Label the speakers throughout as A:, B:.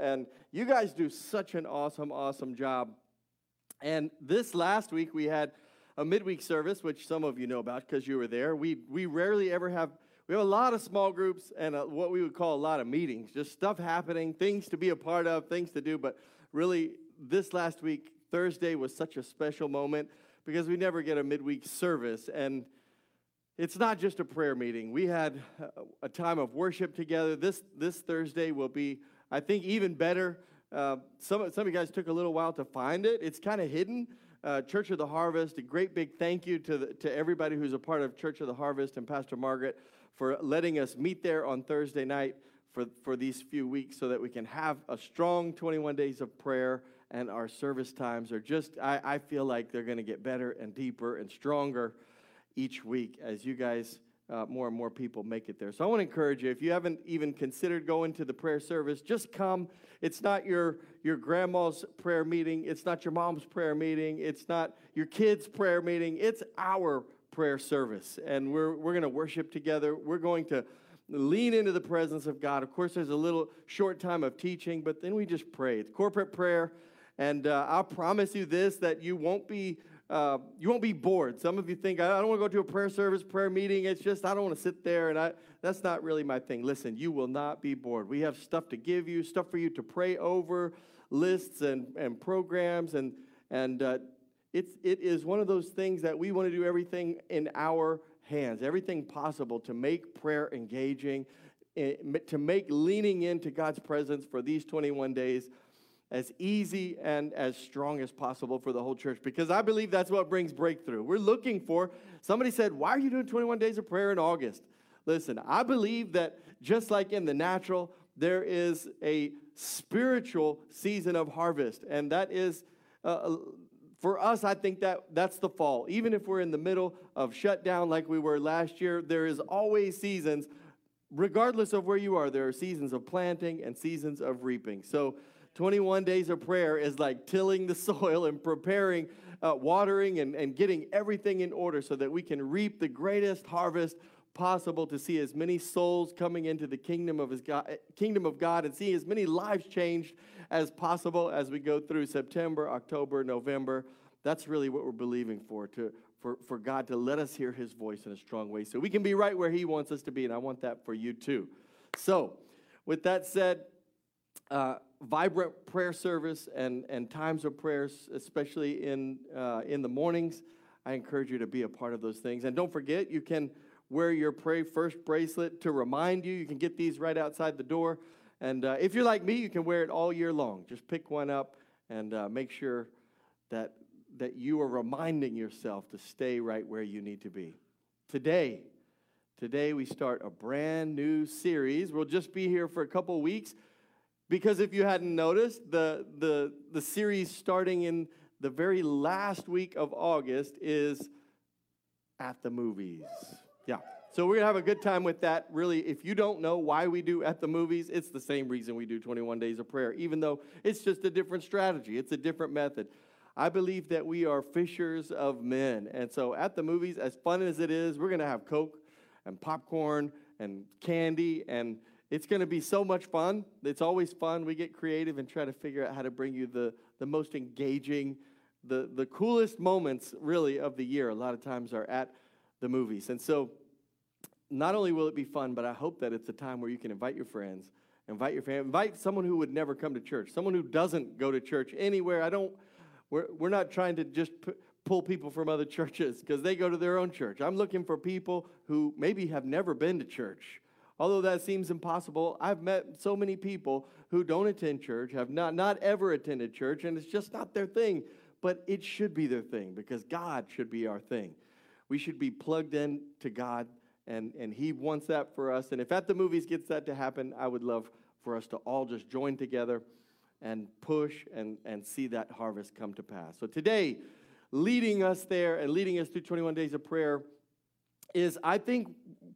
A: and you guys do such an awesome, awesome job. And this last week we had a midweek service, which some of you know about because you were there. We, we rarely ever have, we have a lot of small groups and a, what we would call a lot of meetings, just stuff happening, things to be a part of, things to do. But really, this last week, Thursday was such a special moment because we never get a midweek service. And it's not just a prayer meeting. We had a time of worship together. This, this Thursday will be, I think, even better. Uh, some, some of you guys took a little while to find it. It's kind of hidden uh, Church of the Harvest. A great big thank you to, the, to everybody who's a part of Church of the Harvest and Pastor Margaret for letting us meet there on Thursday night for, for these few weeks so that we can have a strong 21 days of prayer. And our service times are just, I, I feel like they're going to get better and deeper and stronger each week as you guys uh, more and more people make it there. So I want to encourage you if you haven't even considered going to the prayer service, just come. It's not your, your grandma's prayer meeting, it's not your mom's prayer meeting, it's not your kids' prayer meeting, it's our prayer service. And we're, we're going to worship together. We're going to lean into the presence of God. Of course, there's a little short time of teaching, but then we just pray. It's corporate prayer. And uh, I'll promise you this that you won't be uh, you won't be bored. Some of you think, I don't want to go to a prayer service, prayer meeting. It's just, I don't want to sit there. And I, that's not really my thing. Listen, you will not be bored. We have stuff to give you, stuff for you to pray over, lists and, and programs. And, and uh, it's, it is one of those things that we want to do everything in our hands, everything possible to make prayer engaging, eh, to make leaning into God's presence for these 21 days as easy and as strong as possible for the whole church because I believe that's what brings breakthrough. We're looking for, somebody said, Why are you doing 21 days of prayer in August? Listen, I believe that just like in the natural, there is a spiritual season of harvest, and that is. Uh, for us, I think that that's the fall. Even if we're in the middle of shutdown like we were last year, there is always seasons, regardless of where you are, there are seasons of planting and seasons of reaping. So 21 days of prayer is like tilling the soil and preparing, uh, watering, and, and getting everything in order so that we can reap the greatest harvest possible to see as many souls coming into the kingdom of his God, kingdom of God and see as many lives changed as possible as we go through September, October, November. That's really what we're believing for to for, for God to let us hear his voice in a strong way so we can be right where he wants us to be and I want that for you too. So, with that said, uh, vibrant prayer service and, and times of prayers, especially in, uh, in the mornings. I encourage you to be a part of those things. And don't forget, you can wear your Pray First bracelet to remind you. You can get these right outside the door. And uh, if you're like me, you can wear it all year long. Just pick one up and uh, make sure that, that you are reminding yourself to stay right where you need to be. Today, today we start a brand new series. We'll just be here for a couple weeks. Because if you hadn't noticed, the, the, the series starting in the very last week of August is at the movies. Yeah. So we're going to have a good time with that. Really, if you don't know why we do at the movies, it's the same reason we do 21 days of prayer, even though it's just a different strategy, it's a different method. I believe that we are fishers of men. And so at the movies, as fun as it is, we're going to have Coke and popcorn and candy and it's going to be so much fun. It's always fun. We get creative and try to figure out how to bring you the, the most engaging, the, the coolest moments, really, of the year. A lot of times are at the movies. And so, not only will it be fun, but I hope that it's a time where you can invite your friends, invite your family, invite someone who would never come to church, someone who doesn't go to church anywhere. I don't, we're, we're not trying to just p- pull people from other churches because they go to their own church. I'm looking for people who maybe have never been to church Although that seems impossible, I've met so many people who don't attend church, have not, not ever attended church, and it's just not their thing. But it should be their thing because God should be our thing. We should be plugged in to God, and, and He wants that for us. And if at the movies gets that to happen, I would love for us to all just join together and push and, and see that harvest come to pass. So today, leading us there and leading us through 21 days of prayer is, I think,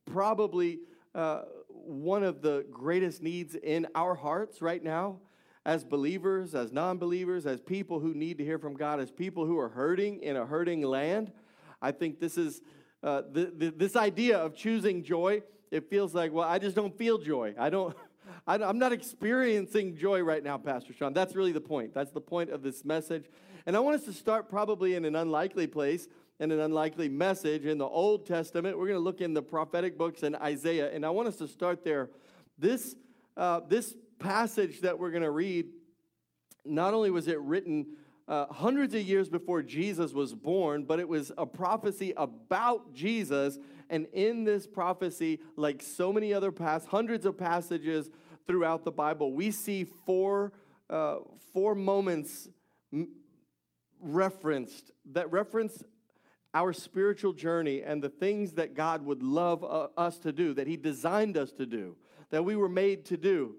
A: probably uh, one of the greatest needs in our hearts right now as believers, as non believers, as people who need to hear from God, as people who are hurting in a hurting land. I think this is uh, the, the, this idea of choosing joy. It feels like, well, I just don't feel joy. I don't, I, I'm not experiencing joy right now, Pastor Sean. That's really the point. That's the point of this message. And I want us to start probably in an unlikely place and an unlikely message in the Old Testament. We're going to look in the prophetic books and Isaiah, and I want us to start there. This, uh, this passage that we're going to read, not only was it written uh, hundreds of years before Jesus was born, but it was a prophecy about Jesus. And in this prophecy, like so many other past hundreds of passages throughout the Bible, we see four, uh, four moments m- referenced that reference our spiritual journey and the things that God would love uh, us to do, that He designed us to do, that we were made to do.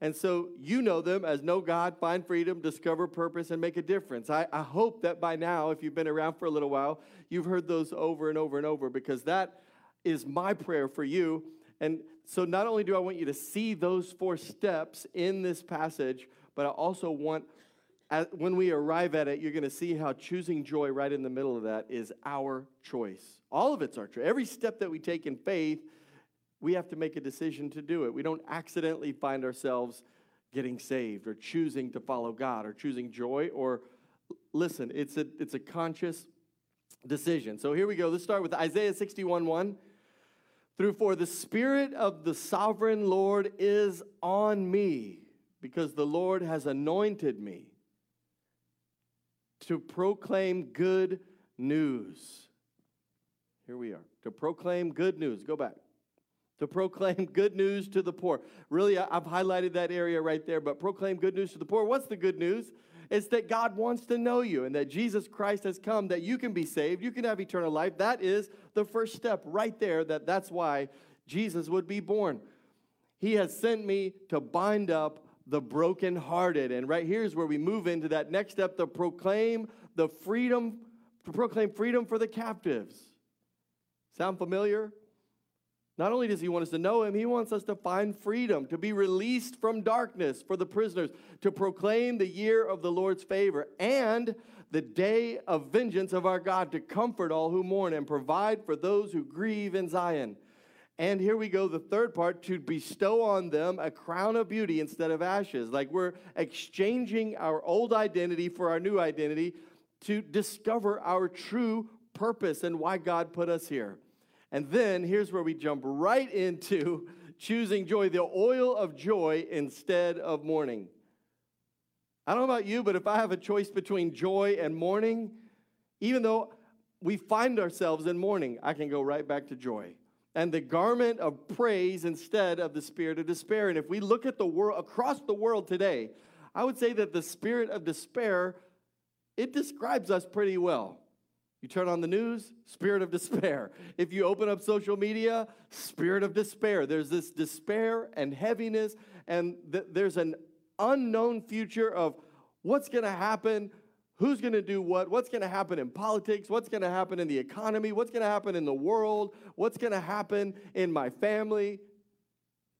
A: And so you know them as know God, find freedom, discover purpose, and make a difference. I, I hope that by now, if you've been around for a little while, you've heard those over and over and over because that is my prayer for you. And so not only do I want you to see those four steps in this passage, but I also want as, when we arrive at it, you're going to see how choosing joy right in the middle of that is our choice. All of it's our choice. Every step that we take in faith, we have to make a decision to do it. We don't accidentally find ourselves getting saved or choosing to follow God or choosing joy or listen, it's a, it's a conscious decision. So here we go. Let's start with Isaiah 61 1 through 4. The Spirit of the sovereign Lord is on me because the Lord has anointed me to proclaim good news. Here we are. To proclaim good news. Go back. To proclaim good news to the poor. Really, I've highlighted that area right there, but proclaim good news to the poor. What's the good news? It's that God wants to know you and that Jesus Christ has come, that you can be saved, you can have eternal life. That is the first step right there, that that's why Jesus would be born. He has sent me to bind up the brokenhearted. And right here is where we move into that next step to proclaim the freedom, to proclaim freedom for the captives. Sound familiar? Not only does he want us to know him, he wants us to find freedom, to be released from darkness for the prisoners, to proclaim the year of the Lord's favor, and the day of vengeance of our God, to comfort all who mourn and provide for those who grieve in Zion. And here we go, the third part to bestow on them a crown of beauty instead of ashes. Like we're exchanging our old identity for our new identity to discover our true purpose and why God put us here. And then here's where we jump right into choosing joy, the oil of joy instead of mourning. I don't know about you, but if I have a choice between joy and mourning, even though we find ourselves in mourning, I can go right back to joy and the garment of praise instead of the spirit of despair. And if we look at the world across the world today, I would say that the spirit of despair it describes us pretty well. You turn on the news, spirit of despair. If you open up social media, spirit of despair. There's this despair and heaviness, and th- there's an unknown future of what's going to happen who's going to do what, what's going to happen in politics, what's going to happen in the economy, what's going to happen in the world, what's going to happen in my family,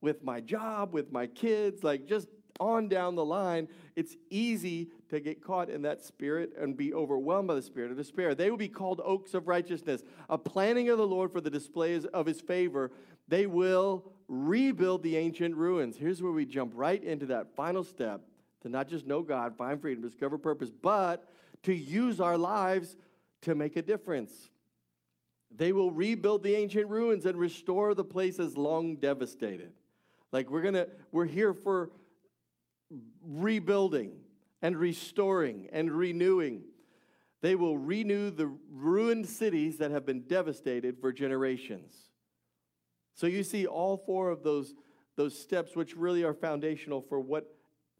A: with my job, with my kids, like just on down the line. It's easy to get caught in that spirit and be overwhelmed by the spirit of despair. They will be called oaks of righteousness, a planting of the Lord for the displays of his favor. They will rebuild the ancient ruins. Here's where we jump right into that final step to not just know God, find freedom, discover purpose, but to use our lives to make a difference. They will rebuild the ancient ruins and restore the places long devastated. Like we're to we're here for rebuilding and restoring and renewing. They will renew the ruined cities that have been devastated for generations. So you see all four of those those steps which really are foundational for what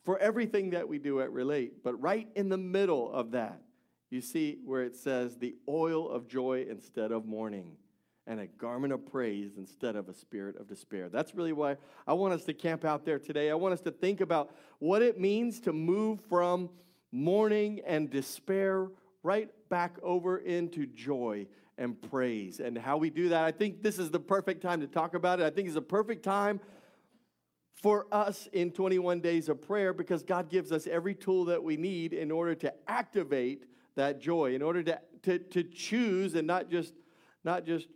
A: for everything that we do at Relate. But right in the middle of that, you see where it says the oil of joy instead of mourning and a garment of praise instead of a spirit of despair. That's really why I want us to camp out there today. I want us to think about what it means to move from mourning and despair right back over into joy and praise and how we do that. I think this is the perfect time to talk about it. I think it's a perfect time for us in 21 days of prayer because God gives us every tool that we need in order to activate that joy, in order to, to, to choose and not just, not just,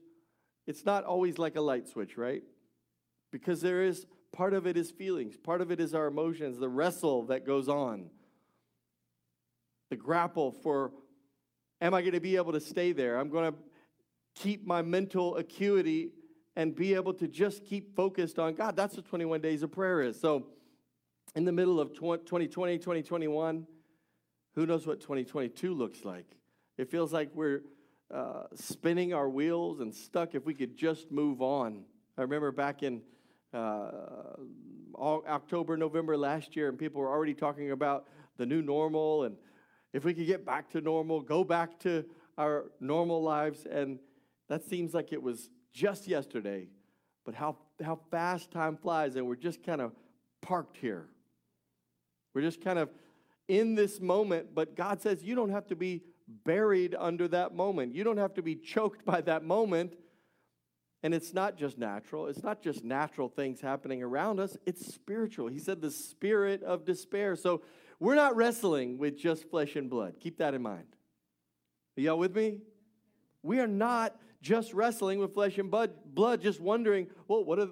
A: it's not always like a light switch, right? Because there is Part of it is feelings, part of it is our emotions, the wrestle that goes on, the grapple for am I going to be able to stay there? I'm going to keep my mental acuity and be able to just keep focused on God. That's what 21 days of prayer is. So, in the middle of 2020, 2021, who knows what 2022 looks like? It feels like we're uh, spinning our wheels and stuck if we could just move on. I remember back in uh, October, November last year, and people were already talking about the new normal and if we could get back to normal, go back to our normal lives. And that seems like it was just yesterday, but how, how fast time flies, and we're just kind of parked here. We're just kind of in this moment, but God says you don't have to be buried under that moment. You don't have to be choked by that moment. And it's not just natural, it's not just natural things happening around us, it's spiritual. He said the spirit of despair. So we're not wrestling with just flesh and blood. Keep that in mind. Are y'all with me? We are not just wrestling with flesh and blood, just wondering, well, what are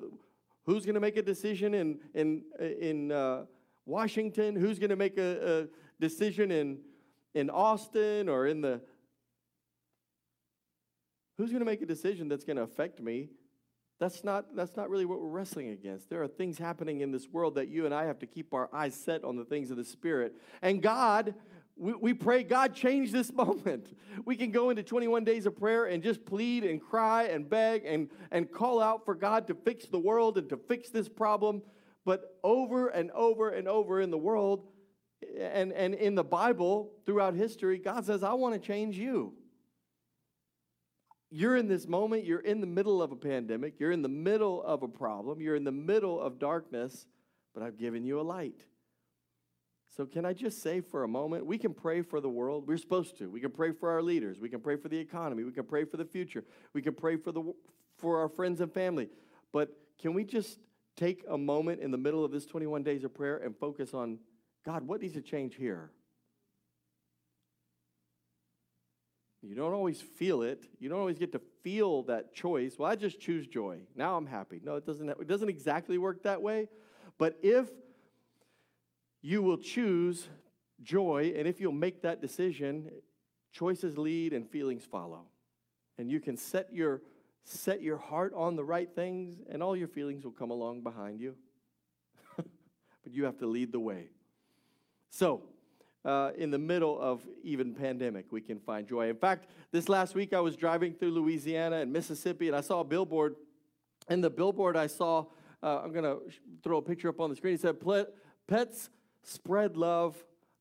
A: who's going to make a decision in, in, in uh, Washington? Who's going to make a, a decision in, in Austin or in the. Who's going to make a decision that's going to affect me? That's not, that's not really what we're wrestling against. There are things happening in this world that you and I have to keep our eyes set on the things of the Spirit. And God we, we pray, God, change this moment. We can go into 21 days of prayer and just plead and cry and beg and, and call out for God to fix the world and to fix this problem. But over and over and over in the world and, and in the Bible throughout history, God says, I want to change you. You're in this moment, you're in the middle of a pandemic, you're in the middle of a problem, you're in the middle of darkness, but I've given you a light. So, can I just say for a moment, we can pray for the world. We're supposed to. We can pray for our leaders. We can pray for the economy. We can pray for the future. We can pray for, the, for our friends and family. But can we just take a moment in the middle of this 21 days of prayer and focus on God, what needs to change here? You don't always feel it. You don't always get to feel that choice. Well, I just choose joy. Now I'm happy. No, it doesn't, it doesn't exactly work that way. But if you will choose joy, and if you'll make that decision, choices lead and feelings follow. And you can set your set your heart on the right things, and all your feelings will come along behind you. but you have to lead the way. So, uh, in the middle of even pandemic, we can find joy. In fact, this last week I was driving through Louisiana and Mississippi, and I saw a billboard. And the billboard I saw, uh, I'm going to throw a picture up on the screen. It said, "Pets spread love,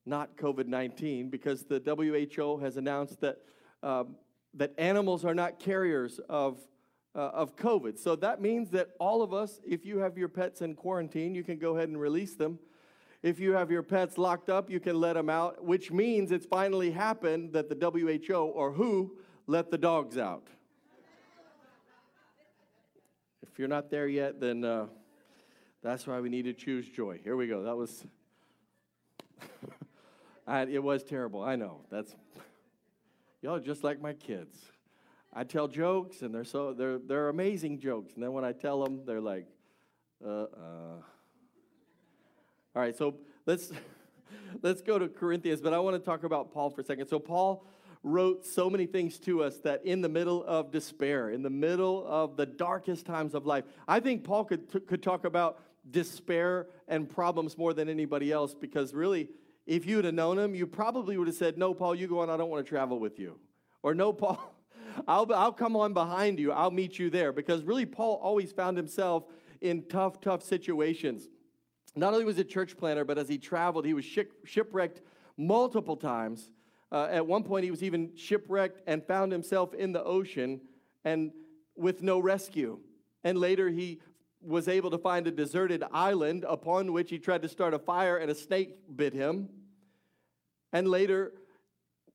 A: not COVID 19, because the WHO has announced that, um, that animals are not carriers of, uh, of COVID. So that means that all of us, if you have your pets in quarantine, you can go ahead and release them. If you have your pets locked up, you can let them out, which means it's finally happened that the WHO or WHO let the dogs out. If you're not there yet, then uh, that's why we need to choose joy. Here we go. That was It was terrible. I know. That's y'all are just like my kids. I tell jokes, and they're so they're they're amazing jokes. And then when I tell them, they're like, uh, uh. All right, so let's let's go to Corinthians, but I want to talk about Paul for a second. So Paul wrote so many things to us that in the middle of despair, in the middle of the darkest times of life, I think Paul could t- could talk about despair and problems more than anybody else because really, if you'd have known him, you probably would have said, No, Paul, you go on, I don't want to travel with you. Or, No, Paul, I'll, I'll come on behind you, I'll meet you there. Because really, Paul always found himself in tough, tough situations. Not only was he a church planner, but as he traveled, he was shipwrecked multiple times. Uh, at one point, he was even shipwrecked and found himself in the ocean and with no rescue. And later, he was able to find a deserted island upon which he tried to start a fire and a snake bit him. And later,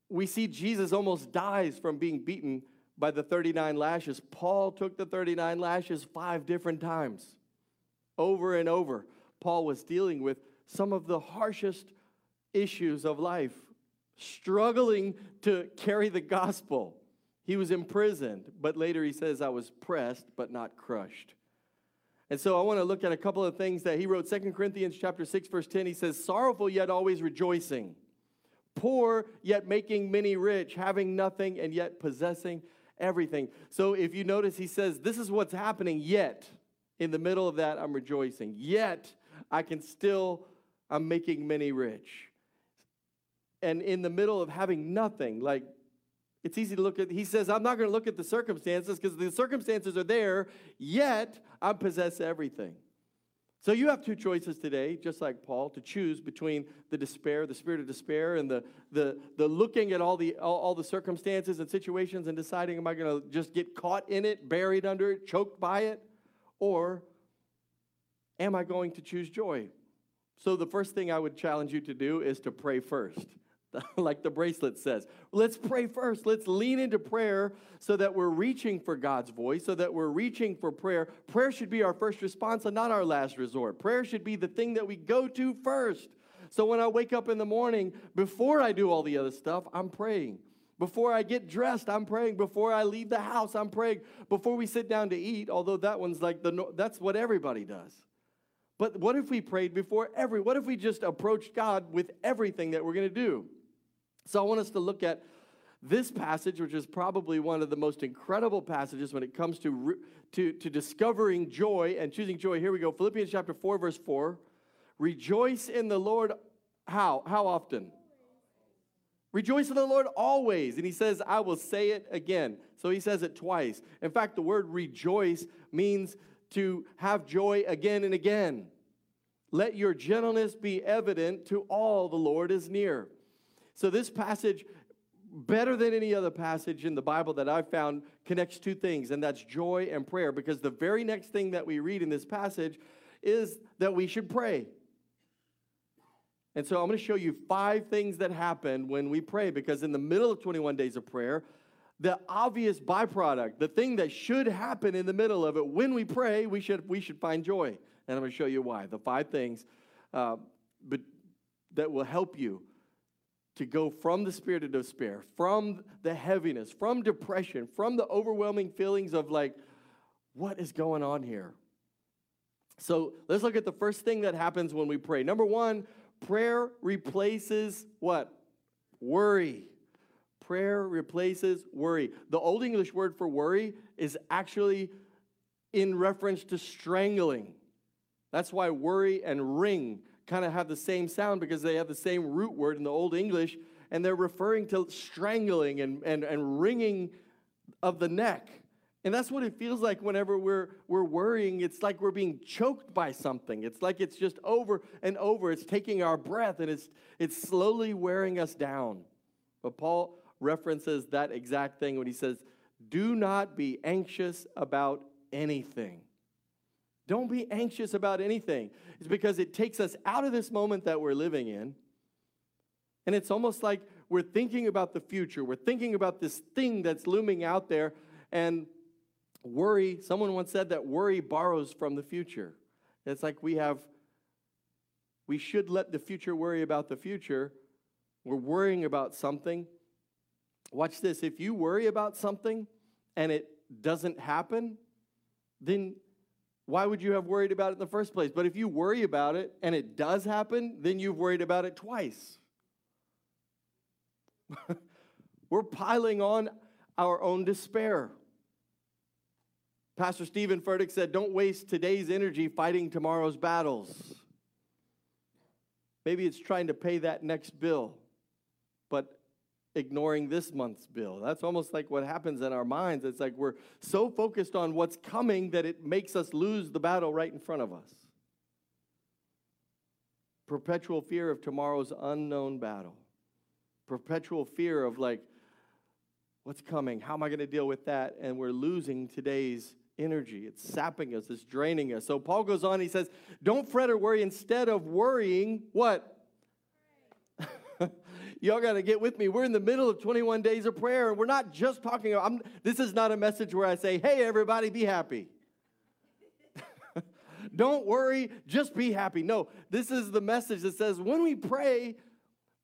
A: we see Jesus almost dies from being beaten by the 39 lashes. Paul took the 39 lashes five different times, over and over. Paul was dealing with some of the harshest issues of life, struggling to carry the gospel. He was imprisoned, but later he says, I was pressed but not crushed. And so I want to look at a couple of things that he wrote. Second Corinthians chapter 6, verse 10, he says, Sorrowful yet always rejoicing, poor yet making many rich, having nothing and yet possessing everything. So if you notice, he says, This is what's happening, yet in the middle of that, I'm rejoicing. Yet I can still, I'm making many rich. And in the middle of having nothing, like it's easy to look at, he says, I'm not going to look at the circumstances because the circumstances are there, yet I possess everything. So you have two choices today, just like Paul, to choose between the despair, the spirit of despair, and the, the, the looking at all the, all, all the circumstances and situations and deciding, am I going to just get caught in it, buried under it, choked by it? Or am I going to choose joy? So the first thing I would challenge you to do is to pray first. like the bracelet says. Let's pray first. Let's lean into prayer so that we're reaching for God's voice, so that we're reaching for prayer. Prayer should be our first response and not our last resort. Prayer should be the thing that we go to first. So when I wake up in the morning, before I do all the other stuff, I'm praying. Before I get dressed, I'm praying. Before I leave the house, I'm praying. Before we sit down to eat, although that one's like the that's what everybody does. But what if we prayed before every? What if we just approached God with everything that we're going to do? So I want us to look at this passage, which is probably one of the most incredible passages when it comes to, to, to discovering joy and choosing joy. Here we go Philippians chapter 4, verse 4. Rejoice in the Lord. How? How often? Rejoice in the Lord always. And he says, I will say it again. So he says it twice. In fact, the word rejoice means to have joy again and again. Let your gentleness be evident to all the Lord is near. So, this passage, better than any other passage in the Bible that I've found, connects two things, and that's joy and prayer. Because the very next thing that we read in this passage is that we should pray. And so I'm going to show you five things that happen when we pray, because in the middle of 21 days of prayer, the obvious byproduct, the thing that should happen in the middle of it, when we pray, we should, we should find joy. And I'm going to show you why. The five things uh, but, that will help you to go from the spirit of despair, from the heaviness, from depression, from the overwhelming feelings of like, what is going on here? So let's look at the first thing that happens when we pray. Number one, prayer replaces what? Worry. Prayer replaces worry. The Old English word for worry is actually in reference to strangling. That's why worry and wring kind of have the same sound because they have the same root word in the Old English, and they're referring to strangling and, and, and wringing of the neck. And that's what it feels like whenever we're, we're worrying. It's like we're being choked by something. It's like it's just over and over. It's taking our breath and it's, it's slowly wearing us down. But Paul references that exact thing when he says, Do not be anxious about anything. Don't be anxious about anything. It's because it takes us out of this moment that we're living in. And it's almost like we're thinking about the future. We're thinking about this thing that's looming out there. And worry, someone once said that worry borrows from the future. It's like we have, we should let the future worry about the future. We're worrying about something. Watch this. If you worry about something and it doesn't happen, then why would you have worried about it in the first place? But if you worry about it and it does happen, then you've worried about it twice. We're piling on our own despair. Pastor Steven Furtick said, Don't waste today's energy fighting tomorrow's battles. Maybe it's trying to pay that next bill, ignoring this month's bill. That's almost like what happens in our minds. It's like we're so focused on what's coming that it makes us lose the battle right in front of us. Perpetual fear of tomorrow's unknown battle. Perpetual fear of like, what's coming? How am I going to deal with that? And we're losing today's energy. It's sapping us, it's draining us. So Paul goes on, he says, Don't fret or worry. Instead of worrying, what? Y'all got to get with me. We're in the middle of 21 days of prayer, and we're not just talking. I'm, this is not a message where I say, hey, everybody, be happy. Don't worry, just be happy. No, this is the message that says when we pray,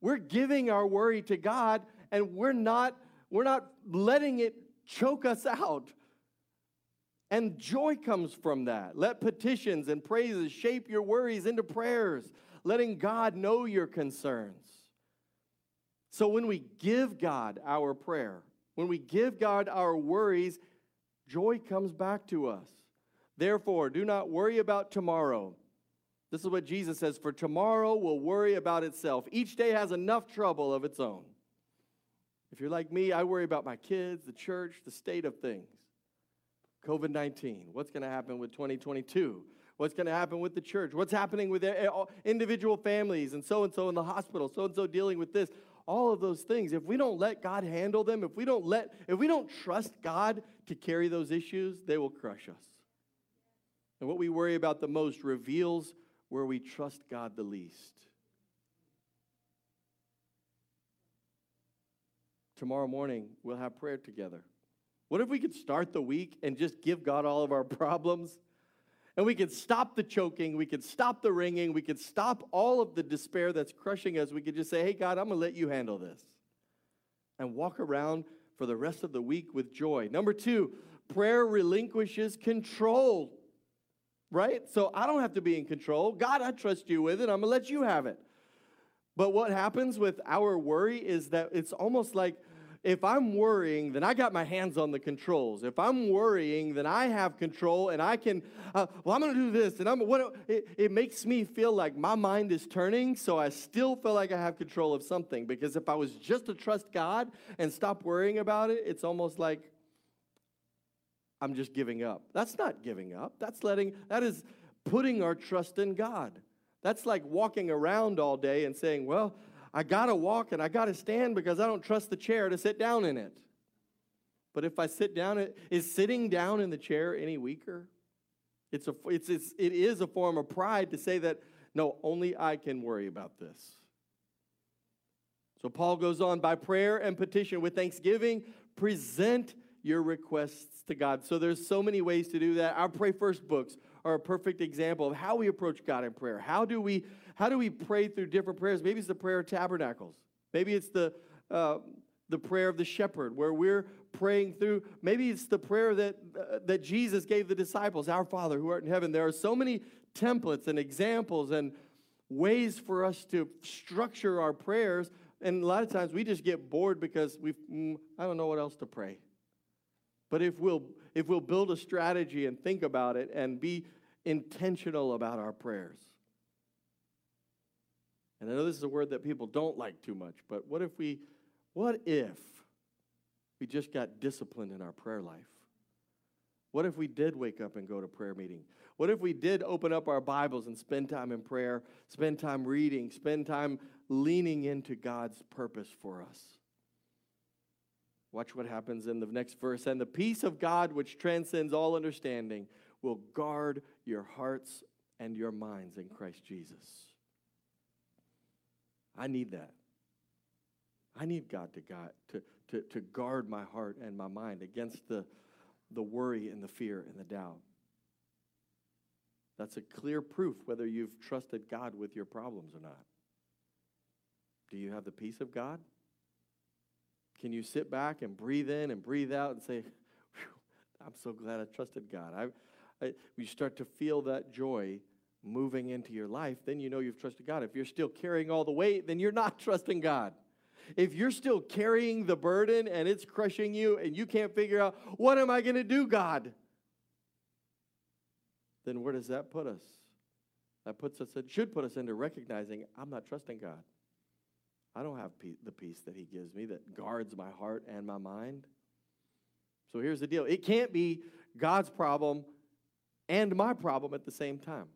A: we're giving our worry to God, and we're not, we're not letting it choke us out. And joy comes from that. Let petitions and praises shape your worries into prayers, letting God know your concerns. So when we give God our prayer, when we give God our worries, joy comes back to us. Therefore, do not worry about tomorrow. This is what Jesus says For tomorrow will worry about itself. Each day has enough trouble of its own. If you're like me, I worry about my kids, the church, the state of things. COVID 19, what's going to happen with 2022? What's going to happen with the church? What's happening with individual families and so and so in the hospital, so and so dealing with this? All of those things. If we don't let God handle them, if we don't let if we don't trust God to carry those issues, they will crush us. And what we worry about the most reveals where we trust God the least. Tomorrow morning, we'll have prayer together. What if we could start the week and just give God all of our problems? And we could stop the choking, we could stop the wringing, we could stop all of the despair that's crushing us. We could just say, hey, God, I'm going to let you handle this. And walk around for the rest of the week with joy. Number two, prayer relinquishes control, right? So I don't have to be in control. God, I trust you with it. I'm going to let you have it. But what happens with our worry is that it's almost like if I'm worrying, then I got my hands on the controls. If I'm worrying, then I have control and I can, uh, well, I'm going to do this. And I'm, what, it, it makes me feel like my mind is turning, so I still feel like I have control of something. Because if I was just to trust God and stop worrying about it, it's almost like I'm just giving up. That's not giving up. That's letting, that is putting our trust in God. That's like walking around all day and saying, well, I got to walk and I got to stand because I don't trust the chair to sit down in it. But if I sit down, is sitting down in the chair any weaker? It's a, it's, it's, it is a form of pride to say that, no, only I can worry about this. So Paul goes on by prayer and petition with thanksgiving, present your requests to God. So there's so many ways to do that. Our Pray First books are a perfect example of how we approach God in prayer. How do we how do we pray through different prayers? Maybe it's the prayer of tabernacles. Maybe it's the, uh, the prayer of the shepherd, where we're praying through. Maybe it's the prayer that, uh, that Jesus gave the disciples, Our Father who art in heaven. There are so many templates and examples and ways for us to structure our prayers. And a lot of times we just get bored because we mm, I don't know what else to pray. But if we'll if we'll build a strategy and think about it and be intentional about our prayers, and I know this is a word that people don't like too much, but what if we, what if we just got disciplined in our prayer life? What if we did wake up and go to prayer meeting? What if we did open up our Bibles and spend time in prayer, spend time reading, spend time leaning into God's purpose for us? Watch what happens in the next verse. And the peace of God, which transcends all understanding, will guard your hearts and your minds in Christ Jesus. I need that. I need God to, God, to, to, to guard my heart and my mind against the, the worry and the fear and the doubt. That's a clear proof whether you've trusted God with your problems or not. Do you have the peace of God? Can you sit back and breathe in and breathe out and say, I'm so glad I trusted God? I, I, you start to feel that joy moving into your life, then you know you've trusted God. If you're still carrying all the weight, then you're not trusting God. If you're still carrying the burden and it's crushing you and you can't figure out, what am I going to do, God? Then where does that put us? That puts us, it should put us into recognizing I'm not trusting God. I don't have the peace that He gives me that guards my heart and my mind. So here's the deal it can't be God's problem and my problem at the same time.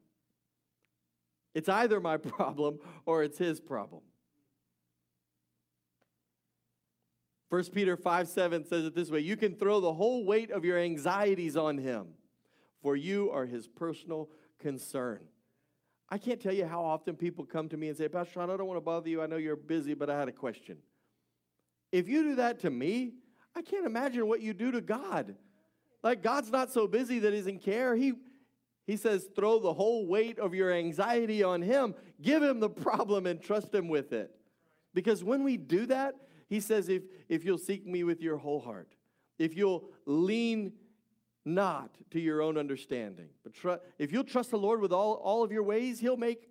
A: It's either my problem or it's his problem. 1 Peter 5 7 says it this way You can throw the whole weight of your anxieties on him, for you are his personal concern. I can't tell you how often people come to me and say, Pastor Sean, I don't want to bother you. I know you're busy, but I had a question. If you do that to me, I can't imagine what you do to God. Like, God's not so busy that he doesn't care. He, he says, throw the whole weight of your anxiety on Him. Give Him the problem and trust Him with it. Because when we do that, He says, if, if you'll seek me with your whole heart, if you'll lean not to your own understanding. But tr- if you'll trust the Lord with all, all of your ways, He'll make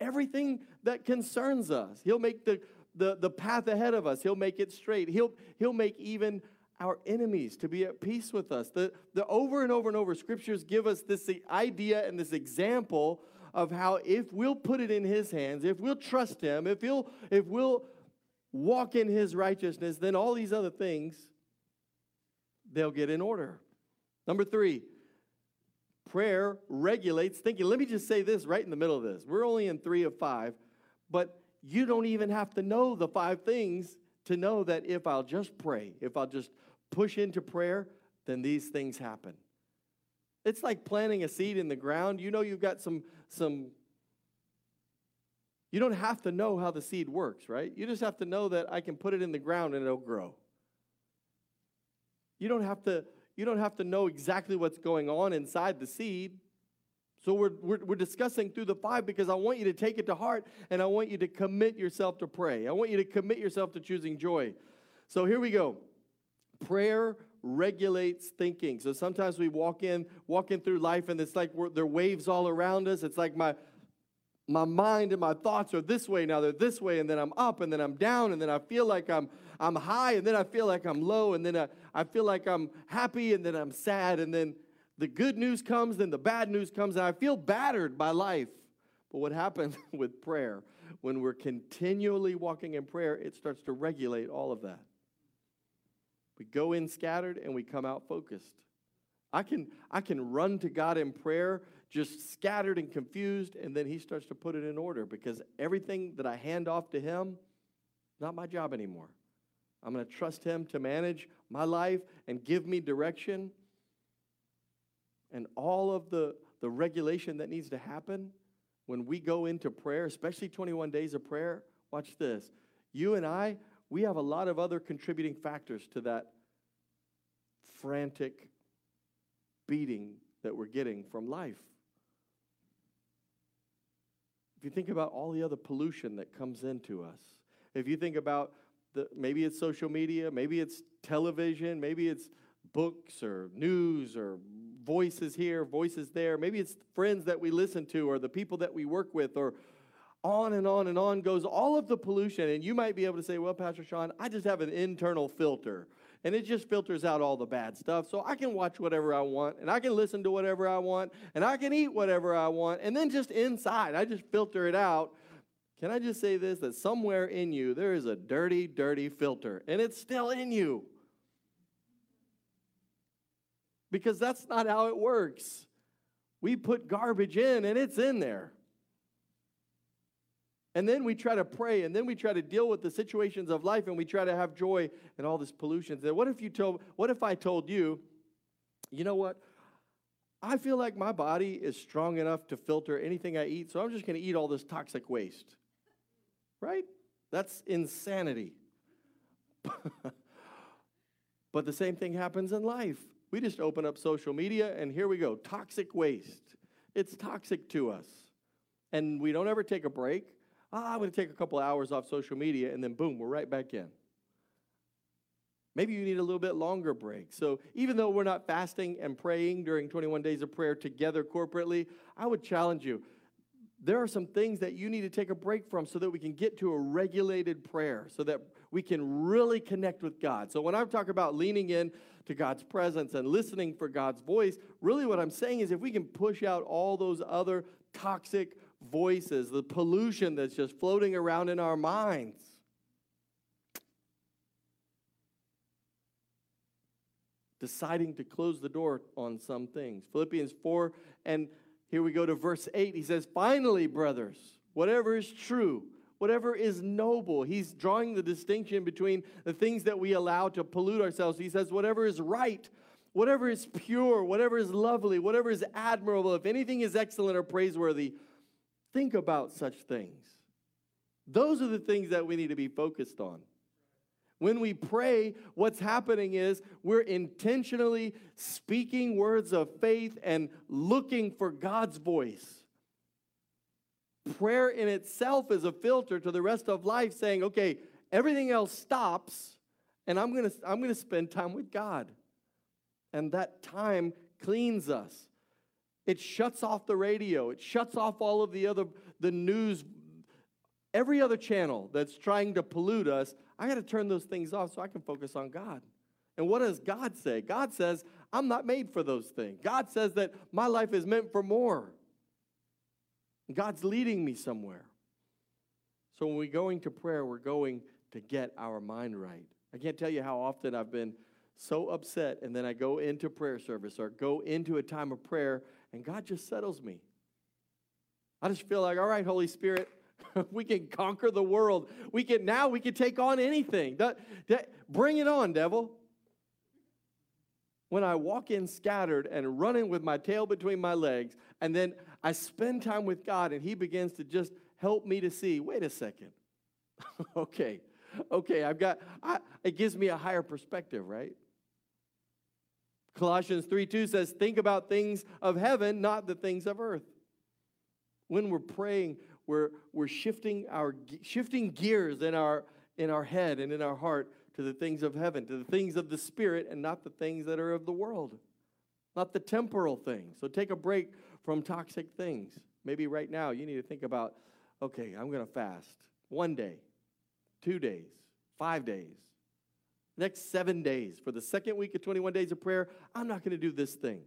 A: everything that concerns us. He'll make the, the, the path ahead of us, He'll make it straight. He'll, he'll make even our enemies to be at peace with us. The, the over and over and over scriptures give us this idea and this example of how if we'll put it in his hands, if we'll trust him, if he'll if we'll walk in his righteousness, then all these other things they'll get in order. Number 3, prayer regulates thinking. Let me just say this right in the middle of this. We're only in 3 of 5, but you don't even have to know the five things to know that if I'll just pray, if I'll just push into prayer, then these things happen. It's like planting a seed in the ground. You know you've got some some you don't have to know how the seed works, right? You just have to know that I can put it in the ground and it'll grow. You don't have to you don't have to know exactly what's going on inside the seed. So we're, we're, we're, discussing through the five because I want you to take it to heart and I want you to commit yourself to pray. I want you to commit yourself to choosing joy. So here we go. Prayer regulates thinking. So sometimes we walk in, walking through life, and it's like there are waves all around us. It's like my my mind and my thoughts are this way now they're this way and then i'm up and then i'm down and then i feel like i'm i'm high and then i feel like i'm low and then i, I feel like i'm happy and then i'm sad and then the good news comes then the bad news comes and i feel battered by life but what happens with prayer when we're continually walking in prayer it starts to regulate all of that we go in scattered and we come out focused. I can, I can run to God in prayer just scattered and confused, and then He starts to put it in order because everything that I hand off to Him, not my job anymore. I'm going to trust Him to manage my life and give me direction. And all of the, the regulation that needs to happen when we go into prayer, especially 21 days of prayer, watch this. You and I, we have a lot of other contributing factors to that frantic beating that we're getting from life. If you think about all the other pollution that comes into us, if you think about the, maybe it's social media, maybe it's television, maybe it's books or news or voices here, voices there, maybe it's friends that we listen to or the people that we work with or on and on and on goes all of the pollution. And you might be able to say, well, Pastor Sean, I just have an internal filter. And it just filters out all the bad stuff. So I can watch whatever I want, and I can listen to whatever I want, and I can eat whatever I want. And then just inside, I just filter it out. Can I just say this? That somewhere in you, there is a dirty, dirty filter, and it's still in you. Because that's not how it works. We put garbage in, and it's in there. And then we try to pray, and then we try to deal with the situations of life, and we try to have joy and all this pollution. What if you told, what if I told you, you know what? I feel like my body is strong enough to filter anything I eat, so I'm just going to eat all this toxic waste. Right? That's insanity. but the same thing happens in life. We just open up social media, and here we go toxic waste. It's toxic to us. And we don't ever take a break oh, I'm going to take a couple hours off social media, and then boom, we're right back in. Maybe you need a little bit longer break. So, even though we're not fasting and praying during 21 days of prayer together corporately, I would challenge you. There are some things that you need to take a break from so that we can get to a regulated prayer, so that we can really connect with God. So, when I'm talking about leaning in to God's presence and listening for God's voice, really what I'm saying is if we can push out all those other toxic, voices, the pollution that's just floating around in our minds. Deciding to close the door on some things. Philippians 4, and here we go to verse 8. He says, Finally, brothers, whatever is true, whatever is noble. He's drawing the distinction between the things that we allow to pollute ourselves. He says, whatever is right, whatever is pure, whatever is lovely, whatever is admirable, if anything is excellent or praiseworthy, think about such things. Those are the things that we need to be focused on. When we pray, what's happening is we're intentionally speaking words of faith and looking for God's voice. Prayer in itself is a filter to the rest of life, saying, okay, everything else stops, and I'm gonna, I'm gonna spend time with God. And that time cleans us. It shuts off the radio. It shuts off all of the other the news every other channel that's trying to pollute us. I got to turn those things off so I can focus on God. And what does God say? God says, I'm not made for those things. God says that my life is meant for more. God's leading me somewhere. So when we're going to prayer, we're going to get our mind right. I can't tell you how often I've been so upset, and then I go into prayer service or go into a time of prayer, and God just settles me. I just feel like, all right, Holy Spirit, we can conquer the world. We can now we can take on anything. That, that, bring it on, devil. When I walk in scattered and running with my tail between my legs, and then I spend time with God, and He begins to just help me to see. Wait a second. okay, okay. I've got. I, it gives me a higher perspective, right? Colossians 3 2 says, Think about things of heaven, not the things of earth. When we're praying, we're, we're shifting, our, shifting gears in our, in our head and in our heart to the things of heaven, to the things of the Spirit, and not the things that are of the world, not the temporal things. So take a break from toxic things. Maybe right now you need to think about okay, I'm going to fast one day, two days, five days, next seven days. For the second week of 21 days of prayer, I'm not going to do this thing.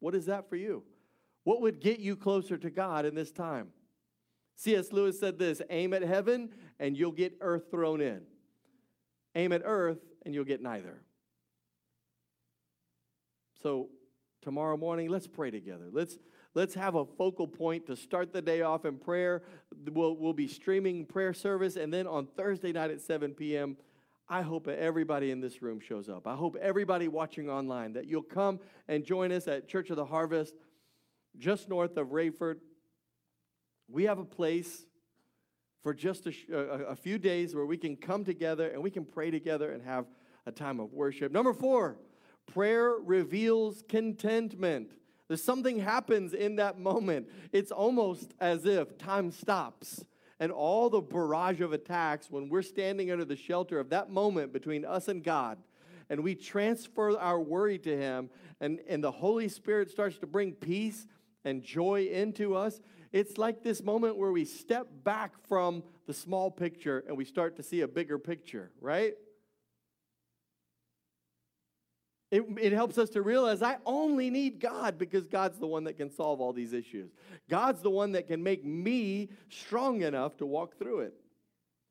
A: What is that for you? What would get you closer to God in this time? C.S. Lewis said this aim at heaven and you'll get earth thrown in. Aim at earth and you'll get neither. So, tomorrow morning, let's pray together. Let's, let's have a focal point to start the day off in prayer. We'll, we'll be streaming prayer service, and then on Thursday night at 7 p.m., I hope everybody in this room shows up. I hope everybody watching online that you'll come and join us at Church of the Harvest just north of Rayford. We have a place for just a, a, few days where we can come together and we can pray together and have a time of worship. Number four, prayer reveals contentment. There's something happens in that moment. It's almost as if time stops and all the barrage of attacks when we're standing under the shelter of that moment between us and God and we transfer our worry to Him and, and the Holy Spirit starts to bring peace and joy into us, it's like this moment where we step back from the small picture and we start to see a bigger picture, right? It, it helps us to realize I only need God because God's the one that can solve all these issues. God's the one that can make me strong enough to walk through it.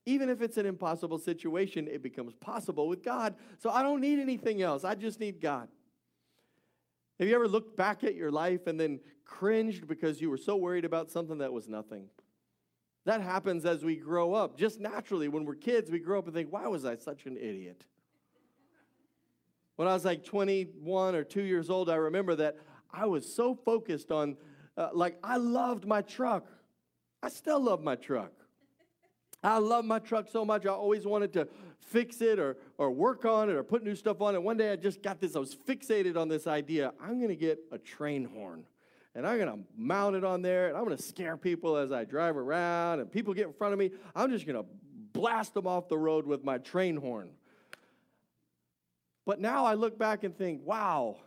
A: Even if it's an impossible situation, it becomes possible with God. So I don't need anything else. I just need God. Have you ever looked back at your life and then cringed because you were so worried about something that was nothing? That happens as we grow up. Just naturally, when we're kids, we grow up and think, why was I such an idiot? When I was like 21 or 2 years old, I remember that I was so focused on, uh, like, I loved my truck. I still love my truck. I love my truck so much. I always wanted to fix it or, or work on it or put new stuff on it. One day I just got this, I was fixated on this idea. I'm going to get a train horn and I'm going to mount it on there and I'm going to scare people as I drive around and people get in front of me. I'm just going to blast them off the road with my train horn. But now I look back and think, wow,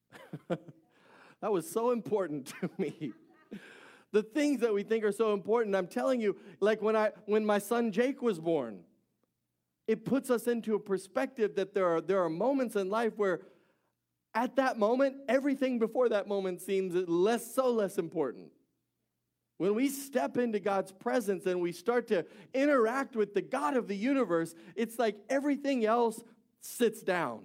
A: that was so important to me the things that we think are so important. I'm telling you, like when I when my son Jake was born, it puts us into a perspective that there are there are moments in life where at that moment, everything before that moment seems less so less important. When we step into God's presence and we start to interact with the God of the universe, it's like everything else sits down.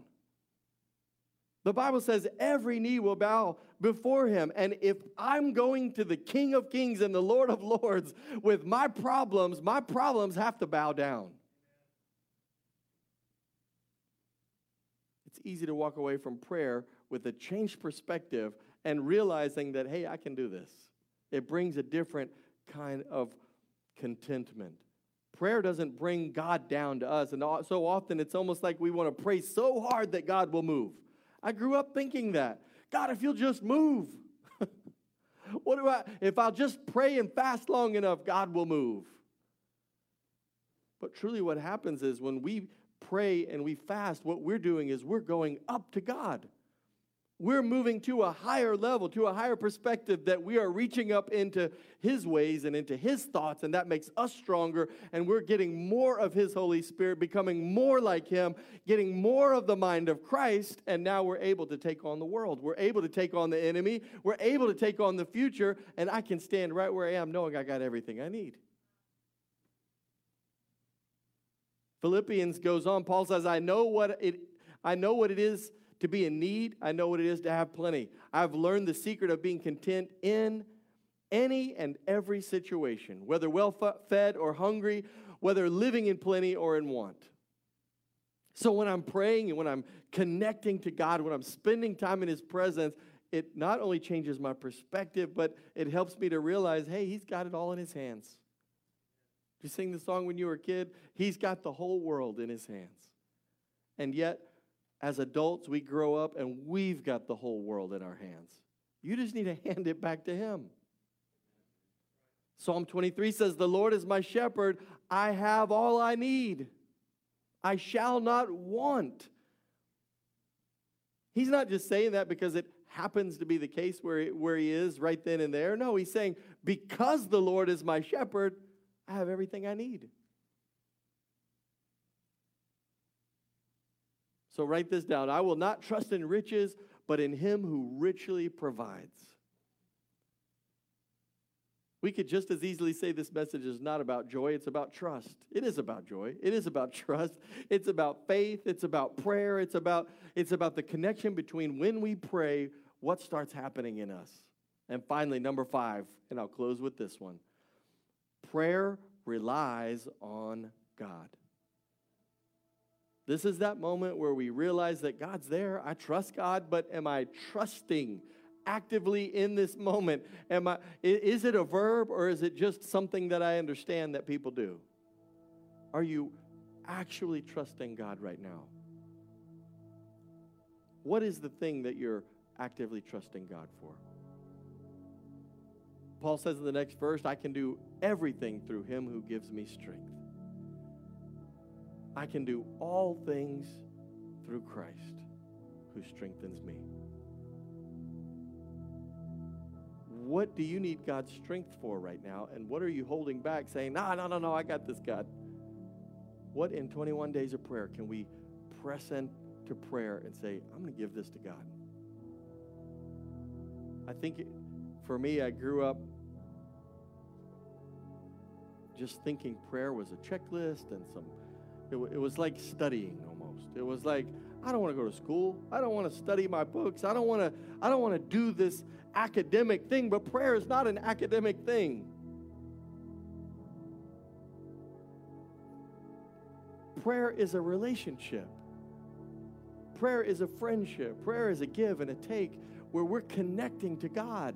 A: The Bible says every knee will bow before him. And if I'm going to the King of Kings and the Lord of Lords with my problems, my problems have to bow down. It's easy to walk away from prayer with a changed perspective and realizing that, hey, I can do this. It brings a different kind of contentment. Prayer doesn't bring God down to us. And so often it's almost like we want to pray so hard that God will move. I grew up thinking that. God, if you'll just move. what do I, if I'll just pray and fast long enough, God will move. But truly, what happens is when we pray and we fast, what we're doing is we're going up to God. We're moving to a higher level, to a higher perspective, that we are reaching up into His ways and into His thoughts, and that makes us stronger. And we're getting more of His Holy Spirit, becoming more like Him, getting more of the mind of Christ, and now we're able to take on the world. We're able to take on the enemy. We're able to take on the future, and I can stand right where I am knowing I got everything I need. Philippians goes on. Paul says, I know what it I know what it is to be in need. I know what it is to have plenty. I've learned the secret of being content in any and every situation, whether well fed or hungry, whether living in plenty or in want. So when I'm praying and when I'm connecting to God, when I'm spending time in His presence, it not only changes my perspective, but it helps me to realize hey, He's got it all in His hands. You sing the song when you were a kid? He's got the whole world in His hands. And yet, as adults, we grow up and we've got the whole world in our hands. You just need to hand it back to Him. Psalm 23 says, The Lord is my shepherd. I have all I need. I shall not want. He's not just saying that because it happens to be the case where, where he is right then and there. No, he's saying, Because the Lord is my shepherd, I have everything I need. So write this down. I will not trust in riches, but in him who richly provides. We could just as easily say this message is not about joy, it's about trust. It is about joy. It is about trust. It's about faith, it's about prayer, it's about it's about the connection between when we pray, what starts happening in us. And finally, number 5, and I'll close with this one. Prayer relies on God. This is that moment where we realize that God's there. I trust God, but am I trusting actively in this moment? Am I is it a verb or is it just something that I understand that people do? Are you actually trusting God right now? What is the thing that you're actively trusting God for? Paul says in the next verse, I can do everything through him who gives me strength. I can do all things through Christ who strengthens me. What do you need God's strength for right now? And what are you holding back saying, no, no, no, no, I got this, God? What in 21 days of prayer can we press into prayer and say, I'm going to give this to God? I think for me, I grew up just thinking prayer was a checklist and some it, it was like studying almost. It was like, I don't want to go to school. I don't want to study my books. I don't want to I don't want to do this academic thing, but prayer is not an academic thing. Prayer is a relationship. Prayer is a friendship. Prayer is a give and a take where we're connecting to God.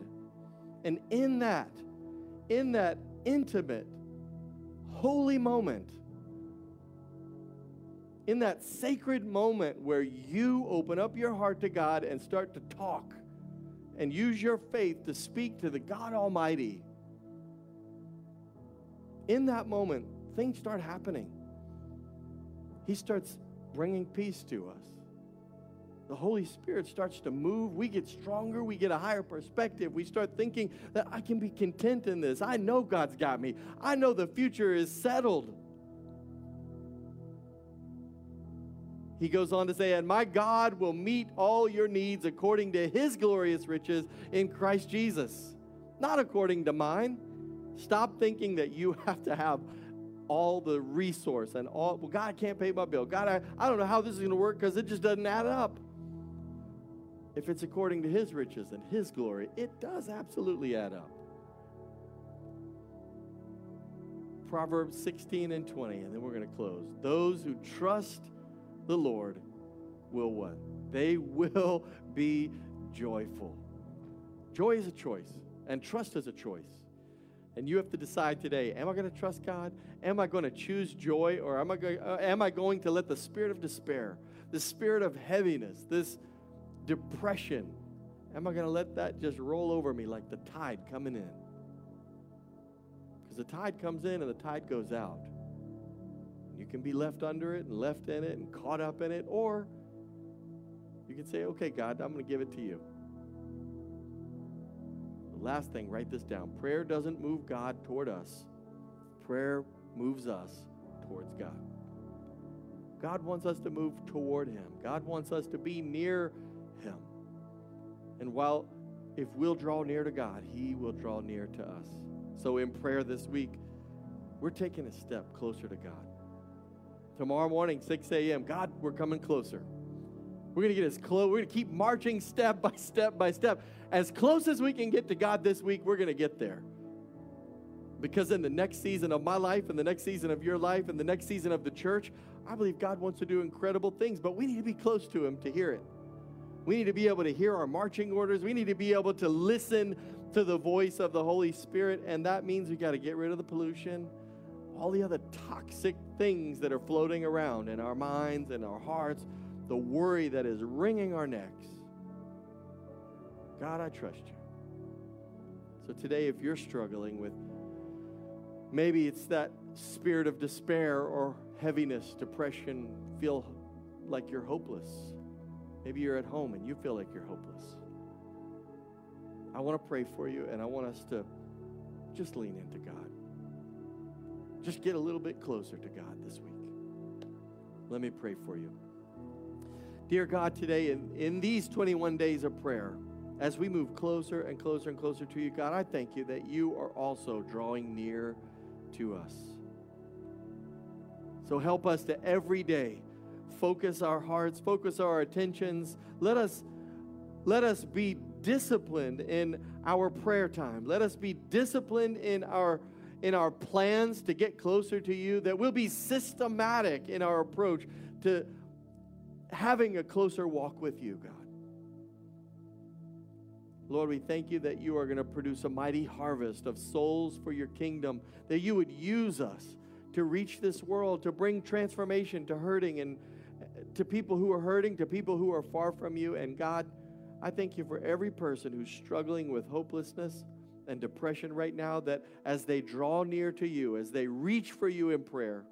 A: And in that, in that intimate, holy moment, in that sacred moment where you open up your heart to God and start to talk and use your faith to speak to the God Almighty, in that moment, things start happening. He starts bringing peace to us. The Holy Spirit starts to move. We get stronger. We get a higher perspective. We start thinking that I can be content in this. I know God's got me. I know the future is settled. He goes on to say, And my God will meet all your needs according to his glorious riches in Christ Jesus, not according to mine. Stop thinking that you have to have all the resource and all. Well, God can't pay my bill. God, I, I don't know how this is going to work because it just doesn't add up. If it's according to his riches and his glory, it does absolutely add up. Proverbs 16 and 20, and then we're going to close. Those who trust the Lord will what? They will be joyful. Joy is a choice, and trust is a choice. And you have to decide today am I going to trust God? Am I going to choose joy? Or am I, going, uh, am I going to let the spirit of despair, the spirit of heaviness, this depression, am I going to let that just roll over me like the tide coming in? Because the tide comes in and the tide goes out. You can be left under it and left in it and caught up in it, or You can say, okay, God, I'm going to give it to you. The last thing, write this down. Prayer doesn't move God toward us, prayer moves us towards God. God wants us to move toward Him. God wants us to be near Him. And while, if we'll draw near to God, He will draw near to us. So in prayer this week, we're taking a step closer to God. Tomorrow morning, 6 a.m., God, we're coming closer. We're going to get as close. We're going to keep marching step by step by step. As close as we can get to God this week, we're going to get there. Because in the next season of my life, and the next season of your life, and the next season of the church, I believe God wants to do incredible things, but we need to be close to Him to hear it. We need to be able to hear our marching orders. We need to be able to listen to the voice of the Holy Spirit, and that means we got to get rid of the pollution, all the other toxic things that are floating around in our minds and our hearts, the worry that is wringing our necks. God, I trust you. So today, if you're struggling with maybe it's that spirit of despair or heaviness, depression, feel like you're hopeless. Maybe you're at home and you feel like you're hopeless. I want to pray for you and I want us to just lean into God. Just get a little bit closer to God this week. Let me pray for you. Dear God, today in, in these 21 days of prayer, as we move closer and closer and closer to you, God, I thank you that you are also drawing near to us. So help us to every day focus our hearts, focus our attentions. Let us let us be disciplined in our prayer time. Let us be disciplined in our in our plans to get closer to you, that we'll be systematic in our approach to having a closer walk with you, God. Lord, we thank you that you are going to produce a mighty harvest of souls for your kingdom, that you would use us to reach this world, to bring transformation to hurting and eh, to people who are hurting, to people who are far from you. And God, I thank you for every person who's struggling with hopelessness and depression right now, that as they draw near to you, as they reach for you in prayer,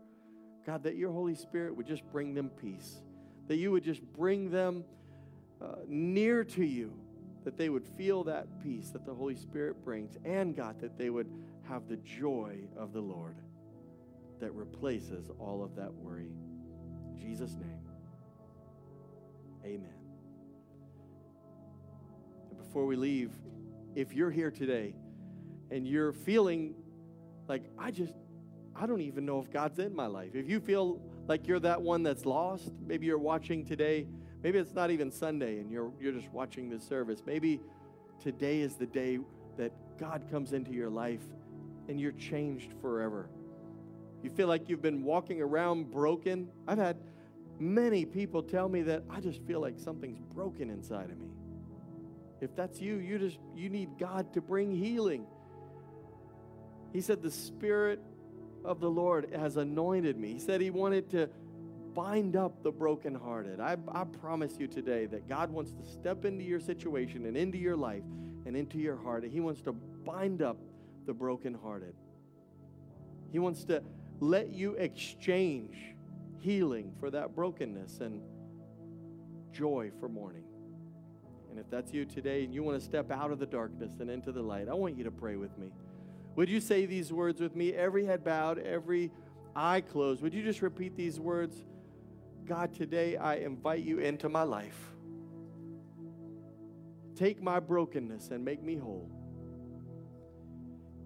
A: God, that your Holy Spirit would just bring them peace, that you would just bring them uh, near to you, that they would feel that peace that the Holy Spirit brings, and God, that they would have the joy of the Lord that replaces all of that worry. In Jesus' name, amen. And before we leave, if you're here today and you're feeling like, I just, I don't even know if God's in my life. If you feel like you're that one that's lost, maybe you're watching today, maybe it's not even Sunday and you're, you're just watching this service. Maybe today is the day that God comes into your life and you're changed forever. You feel like you've been walking around broken. I've had many people tell me that I just feel like something's broken inside of me. If that's you, you just you need God to bring healing. He said the spirit of the Lord has anointed me. He said he wanted to bind up the brokenhearted. I, I promise you today that God wants to step into your situation and into your life and into your heart. And he wants to bind up the brokenhearted. He wants to let you exchange healing for that brokenness and joy for mourning. And if that's you today and you want to step out of the darkness and into the light, I want you to pray with me. Would you say these words with me? Every head bowed, every eye closed. Would you just repeat these words? God, today I invite you into my life. Take my brokenness and make me whole.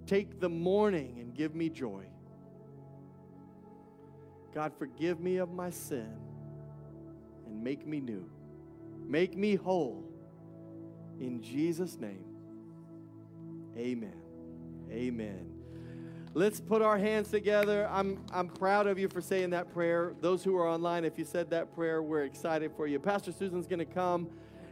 A: Take the mourning and give me joy. God, forgive me of my sin and make me new. Make me whole. In Jesus' name, amen. Amen. Let's put our hands together. I'm, I'm proud of you for saying that prayer. Those who are online, if you said that prayer, we're excited for you. Pastor Susan's going to come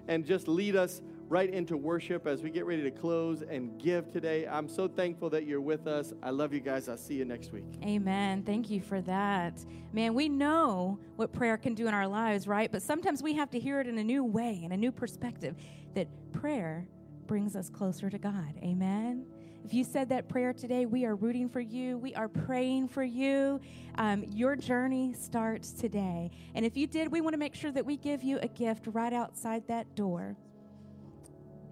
A: and just lead us right into worship as we get ready to close and give today. I'm so thankful that you're with us. I love you guys. I'll see you next week.
B: Amen. Thank you for that. Man, we know what prayer can do in our lives, right? But sometimes we have to hear it in a new way, in a new perspective, that prayer brings us closer to God. Amen. If you said that prayer today, we are rooting for you. We are praying for you. Um, your journey starts today. And if you did, we want to make sure that we give you a gift right outside that door.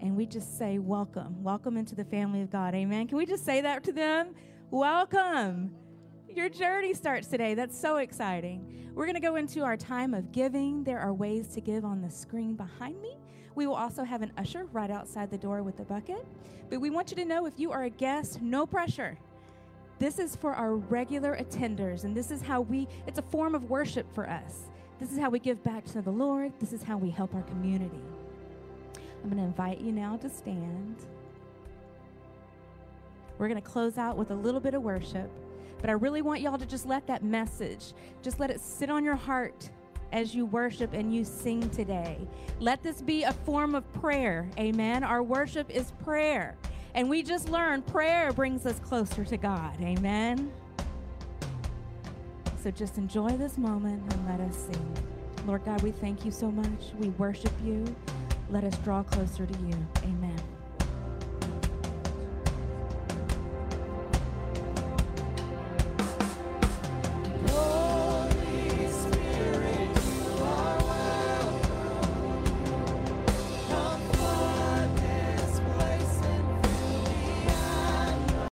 B: And we just say, Welcome. Welcome into the family of God. Amen. Can we just say that to them? Welcome. Your journey starts today. That's so exciting. We're going to go into our time of giving. There are ways to give on the screen behind me. We will also have an usher right outside the door with a bucket. But we want you to know if you are a guest, no pressure. This is for our regular attenders, and this is how we, it's a form of worship for us. This is how we give back to the Lord. This is how we help our community. I'm going to invite you now to stand. We're going to close out with a little bit of worship, but I really want y'all to just let that message, just let it sit on your heart as you worship and you sing today. Let this be a form of prayer. Amen. Our worship is prayer. And we just learned prayer brings us closer to God. Amen. So just enjoy this moment and let us sing. Lord God, we thank you so much. We worship you. Let us draw closer to you. Amen.